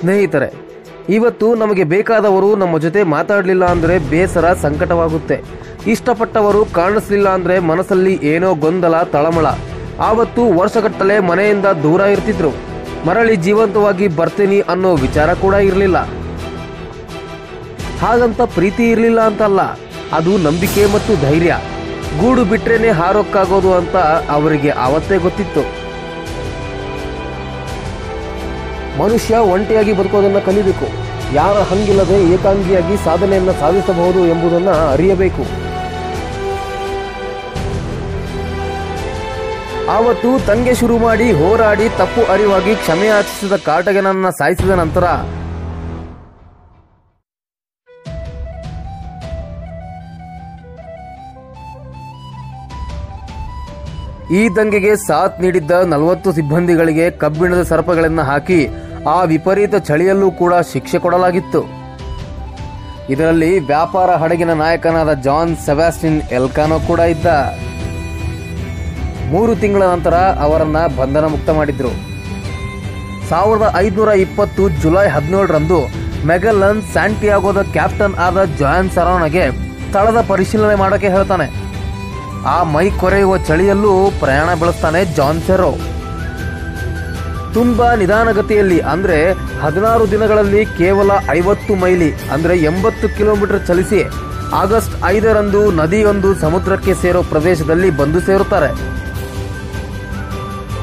ಸ್ನೇಹಿತರೆ, ಇವತ್ತು ನಮಗೆ ಬೇಕಾದವರು ನಮ್ಮ ಜೊತೆ ಮಾತಾಡಲಿಲ್ಲ ಅಂದರೆ ಬೇಸರ ಸಂಕಟವಾಗುತ್ತೆ. ಇಷ್ಟಪಟ್ಟವರು ಕಾಣಿಸ್ಲಿಲ್ಲ ಅಂದರೆ ಮನಸ್ಸಲ್ಲಿ ಏನೋ ಗೊಂದಲ, ತಳಮಳ. ಆವತ್ತು ವರ್ಷಗಟ್ಟಲೆ ಮನೆಯಿಂದ ದೂರ ಇರ್ತಿದ್ರು. ಮರಳಿ ಜೀವಂತವಾಗಿ ಬರ್ತೀನಿ ಅನ್ನೋ ವಿಚಾರ ಕೂಡ ಇರಲಿಲ್ಲ. ಹಾಗಂತ ಪ್ರೀತಿ ಇರಲಿಲ್ಲ ಅಂತಲ್ಲ, ಅದು ನಂಬಿಕೆ ಮತ್ತು ಧೈರ್ಯ. ಗೂಡು ಬಿಟ್ರೇನೆ ಹಾರೋಕ್ಕಾಗೋದು ಅಂತ ಅವರಿಗೆ ಆವತ್ತೇ ಗೊತ್ತಿತ್ತು. ಮನುಷ್ಯ ಒಂಟಿಯಾಗಿ ಬದುಕೋದನ್ನು ಕಲಿಬೇಕು. ಯಾರ ಹಂಗಿಲ್ಲದೆ ಏಕಾಂಗಿಯಾಗಿ ಸಾಧನೆಯನ್ನು ಸಾಧಿಸಬಹುದು ಎಂಬುದನ್ನು ಅರಿಯಬೇಕು. ಆವತ್ತು ತಂಗೆ ಶುರು ಮಾಡಿ ಹೋರಾಡಿ ತಪ್ಪು ಅರಿವಾಗಿ ಕ್ಷಮೆ ಯಾಚಿಸಿದ ಕಾಟಗನನ್ನ ಸಾಯಿಸಿದ ನಂತರ ಈ ದಂಗೆಗೆ ಸಾಥ್ ನೀಡಿದ್ದ ನಲವತ್ತು ಸಿಬ್ಬಂದಿಗಳಿಗೆ ಕಬ್ಬಿಣದ ಸರ್ಪಗಳನ್ನು ಹಾಕಿ ಆ ವಿಪರೀತ ಚಳಿಯಲ್ಲೂ ಕೂಡ ಶಿಕ್ಷೆ ಕೊಡಲಾಗಿತ್ತು. ಇದರಲ್ಲಿ ವ್ಯಾಪಾರ ಹಡಗಿನ ನಾಯಕನಾದ ಜಾನ್ ಸೆಬಾಸ್ಟಿನ್ ಎಲ್ಕಾನೋ ಕೂಡ ಇದ್ದ. ಮೂರು ತಿಂಗಳ ನಂತರ ಅವರನ್ನ ಬಂಧನ ಮುಕ್ತ ಮಾಡಿದ್ರು. ಸಾವಿರದ ಐದುನೂರ ಇಪ್ಪತ್ತು ಜುಲೈ ಹದಿನೇಳರಂದು ಮೆಗಲನ್ ಸ್ಯಾಂಟಿಯಾಗೋದ ಕ್ಯಾಪ್ಟನ್ ಆದ ಜಾನ್ ಸರೋನಗೆ ಸ್ಥಳದ ಪರಿಶೀಲನೆ ಮಾಡೋಕೆ ಹೇಳ್ತಾನೆ. ಆ ಮೈ ಕೊರೆಯುವ ಚಳಿಯಲ್ಲೂ ಪ್ರಯಾಣ ಬೆಳೆಸ್ತಾನೆ ಜಾನ್ ಸೆರೋ ತುಂಬಾ ನಿಧಾನಗತಿಯಲ್ಲಿ, ಅಂದ್ರೆ ಹದಿನಾರು ದಿನಗಳಲ್ಲಿ ಕೇವಲ ಐವತ್ತು ಮೈಲಿ, ಅಂದ್ರೆ ಎಂಬತ್ತು ಕಿಲೋಮೀಟರ್ ಚಲಿಸಿ ಆಗಸ್ಟ್ ಐದರಂದು ನದಿಯೊಂದು ಸಮುದ್ರಕ್ಕೆ ಸೇರೋ ಪ್ರದೇಶದಲ್ಲಿ ಬಂದು ಸೇರುತ್ತಾರೆ.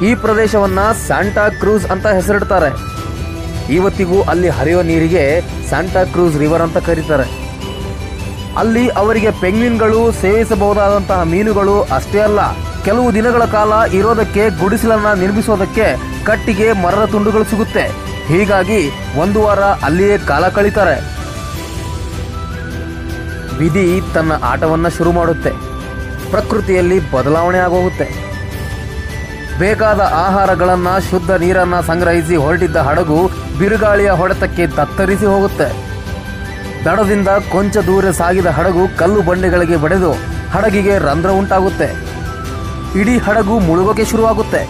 ಈ ಪ್ರದೇಶವನ್ನ ಸ್ಯಾಂಟಾ ಕ್ರೂಸ್ ಅಂತ ಹೆಸರಿಡ್ತಾರೆ. ಇವತ್ತಿಗೂ ಅಲ್ಲಿ ಹರಿಯುವ ನೀರಿಗೆ ಸ್ಯಾಂಟಾ ಕ್ರೂಸ್ ರಿವರ್ ಅಂತ ಕರೀತಾರೆ. ಅಲ್ಲಿ ಅವರಿಗೆ ಪೆಂಗ್ವಿನ್ಗಳು ಸೇವಿಸಬಹುದಾದಂತಹ ಮೀನುಗಳು ಅಷ್ಟೇ ಅಲ್ಲ ಕೆಲವು ದಿನಗಳ ಕಾಲ ಇರೋದಕ್ಕೆ ಗುಡಿಸಲನ್ನ ನಿರ್ಮಿಸೋದಕ್ಕೆ ಕಟ್ಟಿಗೆ, ಮರದ ತುಂಡುಗಳು ಸಿಗುತ್ತೆ. ಹೀಗಾಗಿ ಒಂದು ವಾರ ಅಲ್ಲಿಯೇ ಕಾಲ ಕಳೀತಾರೆ. ವಿಧಿ ತನ್ನ ಆಟವನ್ನ ಶುರು ಮಾಡುತ್ತೆ. ಪ್ರಕೃತಿಯಲ್ಲಿ ಬದಲಾವಣೆ ಆಗೋಗುತ್ತೆ. ಬೇಕಾದ ಆಹಾರಗಳನ್ನ, ಶುದ್ಧ ನೀರನ್ನ ಸಂಗ್ರಹಿಸಿ ಹೊರಟಿದ್ದ ಹಡಗು ಬಿರುಗಾಳಿಯ ಹೊಡೆತಕ್ಕೆ ತತ್ತರಿಸಿ ಹೋಗುತ್ತೆ. ದಡದಿಂದ ಕೊಂಚ ದೂರ ಸಾಗಿದ ಹಡಗು ಕಲ್ಲು ಬಂಡೆಗಳಿಗೆ ಬಡಿದು ಹಡಗಿಗೆ ರಂಧ್ರ ಉಂಟಾಗುತ್ತೆ. ಇಡೀ ಹಡಗು ಮುಳುಗೋಕೆ ಶುರುವಾಗುತ್ತೆ.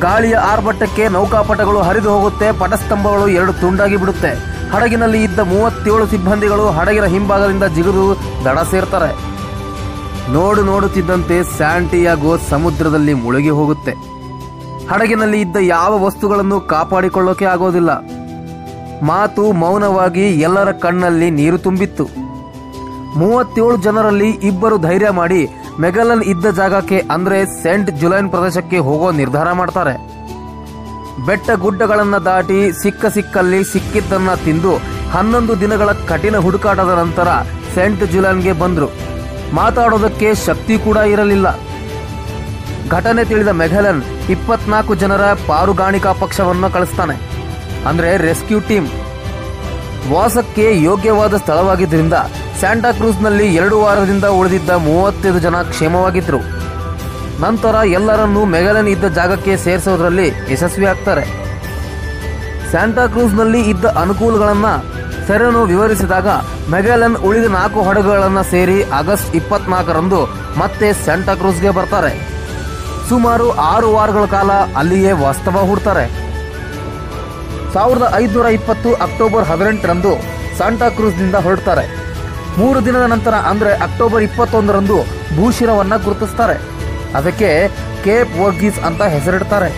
ಗಾಳಿಯ ಆರ್ಭಟಕ್ಕೆ ನೌಕಾಪಟಗಳು ಹರಿದು ಹೋಗುತ್ತೆ, ಪಟಸ್ತಂಭಗಳು ಎರಡು ತುಂಡಾಗಿ ಬಿಡುತ್ತೆ. ಹಡಗಿನಲ್ಲಿ ಇದ್ದ ಮೂವತ್ತೇಳು ಸಿಬ್ಬಂದಿಗಳು ಹಡಗಿನ ಹಿಂಭಾಗದಿಂದ ಜಿಗಿದು ದಡ ಸೇರ್ತಾರೆ. ನೋಡು ನೋಡುತ್ತಿದ್ದಂತೆ ಸ್ಯಾಂಟಿಯಾಗೋ ಸಮುದ್ರದಲ್ಲಿ ಮುಳುಗಿ ಹೋಗುತ್ತೆ. ಹಡಗಿನಲ್ಲಿ ಇದ್ದ ಯಾವ ವಸ್ತುಗಳನ್ನು ಕಾಪಾಡಿಕೊಳ್ಳೋಕೆ ಆಗೋದಿಲ್ಲ. ಮಾತು ಮೌನವಾಗಿ ಎಲ್ಲರ ಕಣ್ಣಲ್ಲಿ ನೀರು ತುಂಬಿತ್ತು. ಮೂವತ್ತೇಳು ಜನರಲ್ಲಿ ಇಬ್ಬರು ಧೈರ್ಯ ಮಾಡಿ ಮೆಗಲನ್ ಇದ್ದ ಜಾಗಕ್ಕೆ ಅಂದ್ರೆ ಸೆಂಟ್ ಜುಲೈನ್ ಪ್ರದೇಶಕ್ಕೆ ಹೋಗೋ ನಿರ್ಧಾರ ಮಾಡ್ತಾರೆ. ಬೆಟ್ಟ ಗುಡ್ಡಗಳನ್ನ ದಾಟಿ ಸಿಕ್ಕ ಸಿಕ್ಕಲ್ಲಿ ಸಿಕ್ಕಿದ್ದನ್ನ ತಿಂದು ಹನ್ನೊಂದು ದಿನಗಳ ಕಠಿಣ ಹುಡುಕಾಟದ ನಂತರ ಸೆಂಟ್ ಜುಲೈನ್ಗೆ ಬಂದ್ರು. ಮಾತಾಡೋದಕ್ಕೆ ಶಕ್ತಿ ಕೂಡ ಇರಲಿಲ್ಲ. ಘಟನೆ ತಿಳಿದ ಮೆಘಲನ್ ಇಪ್ಪತ್ನಾಲ್ಕು ಜನರ ಪಾರುಗಾಣಿಕಾ ಪಕ್ಷವನ್ನು ಕಳಿಸ್ತಾನೆ. ಅಂದ್ರೆ ರೆಸ್ಕ್ಯೂ ಟೀಮ್. ವಾಸಕ್ಕೆ ಯೋಗ್ಯವಾದ ಸ್ಥಳವಾಗಿದ್ದರಿಂದ ಸ್ಯಾಂಟಾ ಕ್ರೂಸ್ನಲ್ಲಿ ಎರಡು ವಾರದಿಂದ ಉಳಿದಿದ್ದ ಮೂವತ್ತೈದು ಜನ ಕ್ಷೇಮವಾಗಿದ್ದರು ನಂತರ ಎಲ್ಲರನ್ನೂ ಮೆಗಲನ್ ಇದ್ದ ಜಾಗಕ್ಕೆ ಸೇರಿಸೋದ್ರಲ್ಲಿ ಯಶಸ್ವಿ ಆಗ್ತಾರೆ. ಸ್ಯಾಂಟಾ ಕ್ರೂಸ್ನಲ್ಲಿ ಇದ್ದ ಅನುಕೂಲಗಳನ್ನು ಸೆರೆನು ವಿವರಿಸಿದಾಗ ಮೆಗಲನ್ ಉಳಿದ ನಾಲ್ಕು ಹಡಗುಗಳನ್ನು ಸೇರಿ ಆಗಸ್ಟ್ ಇಪ್ಪತ್ನಾಲ್ಕರಂದು ಮತ್ತೆ ಸ್ಯಾಂಟಾ ಕ್ರೂಸ್ಗೆ ಬರ್ತಾರೆ. ಸುಮಾರು ಆರು ವಾರಗಳ ಕಾಲ ಅಲ್ಲಿಯೇ ವಾಸ್ತವ ಹೂಡ್ತಾರೆ. ಸಾವಿರದ ಐದುನೂರ ಇಪ್ಪತ್ತು ಅಕ್ಟೋಬರ್ ಹದಿನೆಂಟರಂದು ಸ್ಯಾಂಟಾ ಕ್ರೂಸ್ನಿಂದ ಹೊರಡ್ತಾರೆ. ಮೂರು ದಿನದ ನಂತರ, ಅಂದರೆ ಅಕ್ಟೋಬರ್ ಇಪ್ಪತ್ತೊಂದರಂದು, ಭೂಶಿರವನ್ನ ಗುರುತಿಸ್ತಾರೆ. ಅದಕ್ಕೆ ಕೇಪ್ ವರ್ಗೀಸ್ ಅಂತ ಹೆಸರಿಡ್ತಾರೆ.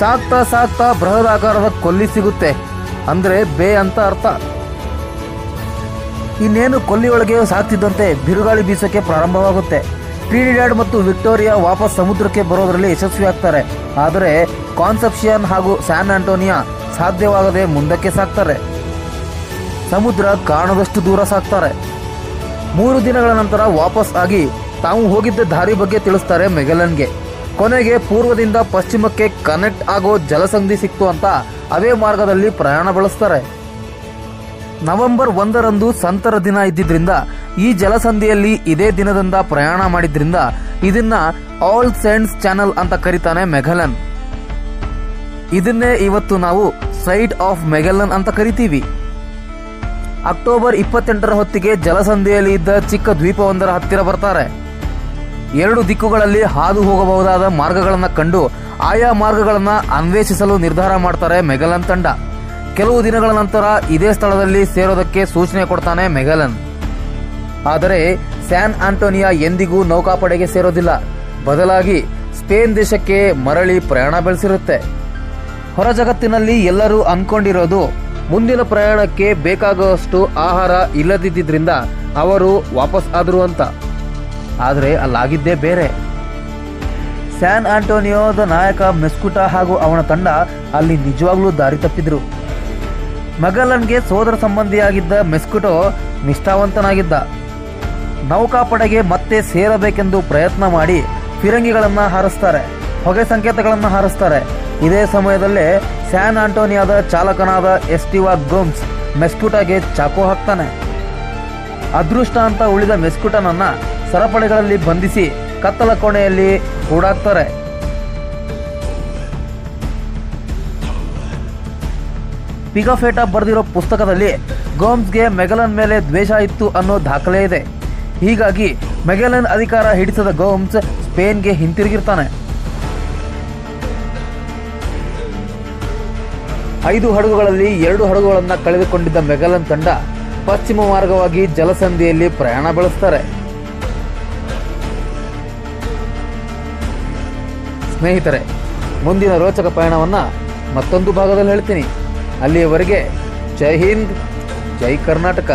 ಸಾಕ್ತಾ ಸಾಕ್ತಾ ಬೃಹದಾಕಾರದ ಕೊಲ್ಲಿ ಸಿಗುತ್ತೆ. ಅಂದರೆ ಬೇ ಅಂತ ಅರ್ಥ. ಇನ್ನೇನು ಕೊಲ್ಲಿಯೊಳಗೆ ಸಾಕ್ತಿದ್ದಂತೆ ಬಿರುಗಾಳಿ ಬೀಸೋಕ್ಕೆ ಪ್ರಾರಂಭವಾಗುತ್ತೆ. ಟ್ರಿನಿಡ್ಯಾಡ್ ಮತ್ತು ವಿಕ್ಟೋರಿಯಾ ವಾಪಸ್ ಸಮುದ್ರಕ್ಕೆ ಬರೋದರಲ್ಲಿ ಯಶಸ್ವಿ ಆಗ್ತಾರೆ ಆದರೆ ಕಾನ್ಸೆಪ್ಷಿಯನ್ ಹಾಗೂ ಸ್ಯಾನ್ ಆಂಟೋನಿಯಾ ಸಾಧ್ಯವಾಗದೆ ಮುಂದಕ್ಕೆ ಸಾಕ್ತಾರೆ. ಸಮುದ್ರ ಕಾಣದಷ್ಟು ದೂರ ಸಾಕ್ತಾರೆ. ಮೂರು ದಿನಗಳ ನಂತರ ವಾಪಸ್ ಆಗಿ ತಾವು ಹೋಗಿದ್ದ ದಾರಿ ಬಗ್ಗೆ ತಿಳಿಸ್ತಾರೆ ಮೆಗಲನ್ಗೆ. ಕೊನೆಗೆ ಪೂರ್ವದಿಂದ ಪಶ್ಚಿಮಕ್ಕೆ ಕನೆಕ್ಟ್ ಆಗೋ ಜಲಸಂಧಿ ಸಿಕ್ತು ಅಂತ ಅವೇ ಮಾರ್ಗದಲ್ಲಿ ಪ್ರಯಾಣ ಬಳಸ್ತಾರೆ. ನವೆಂಬರ್ ಒಂದರಂದು ಸಂತರ ದಿನ ಇದ್ದಿದ್ರಿಂದ ಈ ಜಲಸಂಧಿಯಲ್ಲಿ ಇದೇ ದಿನದಿಂದ ಪ್ರಯಾಣ ಮಾಡಿದ್ರಿಂದ ಇದನ್ನ ಆಲ್ ಸೆಂಟ್ಸ್ ಚಾನಲ್ ಅಂತ ಕರೀತಾನೆ ಮೆಘಲನ್ ಇದನ್ನೇ ಇವತ್ತು ನಾವು ಸೈಟ್ ಆಫ್ ಮೆಘಲನ್ ಅಂತ ಕರಿತೀವಿ. ಅಕ್ಟೋಬರ್ ಇಪ್ಪತ್ತೆಂಟರ ಹೊತ್ತಿಗೆ ಜಲಸಂಧಿಯಲ್ಲಿ ಇದ್ದ ಚಿಕ್ಕ ದ್ವೀಪವೊಂದರ ಹತ್ತಿರ ಬರ್ತಾರೆ. ಎರಡು ದಿಕ್ಕುಗಳಲ್ಲಿ ಹಾದು ಹೋಗಬಹುದಾದ ಮಾರ್ಗಗಳನ್ನು ಕಂಡು ಆಯಾ ಮಾರ್ಗಗಳನ್ನು ಅನ್ವೇಷಿಸಲು ನಿರ್ಧಾರ ಮಾಡ್ತಾರೆ ಮೆಗಲನ್ ತಂಡ. ಕೆಲವು ದಿನಗಳ ನಂತರ ಇದೇ ಸ್ಥಳದಲ್ಲಿ ಸೇರೋದಕ್ಕೆ ಸೂಚನೆ ಕೊಡ್ತಾನೆ ಮೆಗಲನ್. ಆದರೆ ಸ್ಯಾನ್ ಆಂಟೋನಿಯಾ ಎಂದಿಗೂ ನೌಕಾಪಡೆಗೆ ಸೇರೋದಿಲ್ಲ. ಬದಲಾಗಿ ಸ್ಪೇನ್ ದೇಶಕ್ಕೆ ಮರಳಿ ಪ್ರಯಾಣ ಬೆಳೆಸಿರುತ್ತೆ. ಹೊರ ಜಗತ್ತಿನಲ್ಲಿ ಎಲ್ಲರೂ ಅನ್ಕೊಂಡಿರೋದು ಮುಂದಿನ ಪ್ರಯಾಣಕ್ಕೆ ಬೇಕಾಗುವಷ್ಟು ಆಹಾರ ಇಲ್ಲದಿದ್ದರಿಂದ ಅವರು ವಾಪಸ್ ಆದರು ಅಂತ. ಆದರೆ ಅಲ್ಲಾಗಿದ್ದೇ ಬೇರೆ. ಸ್ಯಾನ್ ಆಂಟೋನಿಯೋದ ನಾಯಕ ಮೆಸ್ಕುಟಾ ಹಾಗೂ ಅವನ ತಂಡ ಅಲ್ಲಿ ನಿಜವಾಗ್ಲೂ ದಾರಿ ತಪ್ಪಿದ್ರು. ಮಗಲನ್ಗೆ ಸೋದರ ಸಂಬಂಧಿಯಾಗಿದ್ದ ಮೆಸ್ಕುಟೋ ನಿಷ್ಠಾವಂತನಾಗಿದ್ದ. ನೌಕಾಪಡೆಗೆ ಮತ್ತೆ ಸೇರಬೇಕೆಂದು ಪ್ರಯತ್ನ ಮಾಡಿ, ಫಿರಂಗಿಗಳನ್ನ ಹಾರಿಸ್ತಾರೆ ಹೊಗೆ ಸಂಕೇತಗಳನ್ನು ಹಾರಿಸ್ತಾರೆ. ಇದೇ ಸಮಯದಲ್ಲೇ ಸ್ಯಾನ್ ಆಂಟೋನಿಯಾದ ಚಾಲಕನಾದ ಎಸ್ಟಿವಾ ಗೋಮ್ಸ್ ಮೆಸ್ಕುಟಾಗೆ ಚಾಕು ಹಾಕ್ತಾನೆ. ಅದೃಷ್ಟ ಅಂತ ಉಳಿದ ಮೆಸ್ಕುಟನನ್ನ ಸರಪಳಿಗಳಲ್ಲಿ ಬಂಧಿಸಿ ಕತ್ತಲ ಕೋಣೆಯಲ್ಲಿ ಹೂಡಾಕ್ತಾರೆ ಪಿಗಾಫೇಟಾ ಬರೆದಿರೋ ಪುಸ್ತಕದಲ್ಲಿ ಗೋಮ್ಸ್ಗೆ ಮೆಗಲನ್ ಮೇಲೆ ದ್ವೇಷ ಇತ್ತು ಅನ್ನೋ ದಾಖಲೆ ಇದೆ. ಹೀಗಾಗಿ ಮೆಗಲನ್ ಅಧಿಕಾರ ಹಿಡಿಸದ ಗೋಮ್ಸ್ ಸ್ಪೇನ್ಗೆ ಹಿಂತಿರುಗಿರ್ತಾನೆ. ಐದು ಹಡಗುಗಳಲ್ಲಿ ಎರಡು ಹಡಗುಗಳನ್ನು ಕಳೆದುಕೊಂಡಿದ್ದ ಮೆಗಲನ್ ತಂಡ ಪಶ್ಚಿಮ ಮಾರ್ಗವಾಗಿ ಜಲಸಂಧಿಯಲ್ಲಿ ಪ್ರಯಾಣ ಬೆಳೆಸ್ತಾರೆ. ಸ್ನೇಹಿತರೆ, ಮುಂದಿನ ರೋಚಕ ಪಯಣವನ್ನ ಮತ್ತೊಂದು ಭಾಗದಲ್ಲಿ ಹೇಳ್ತೀನಿ. ಅಲ್ಲಿಯವರೆಗೆ ಜೈ ಹಿಂದ್, ಜೈ ಕರ್ನಾಟಕ.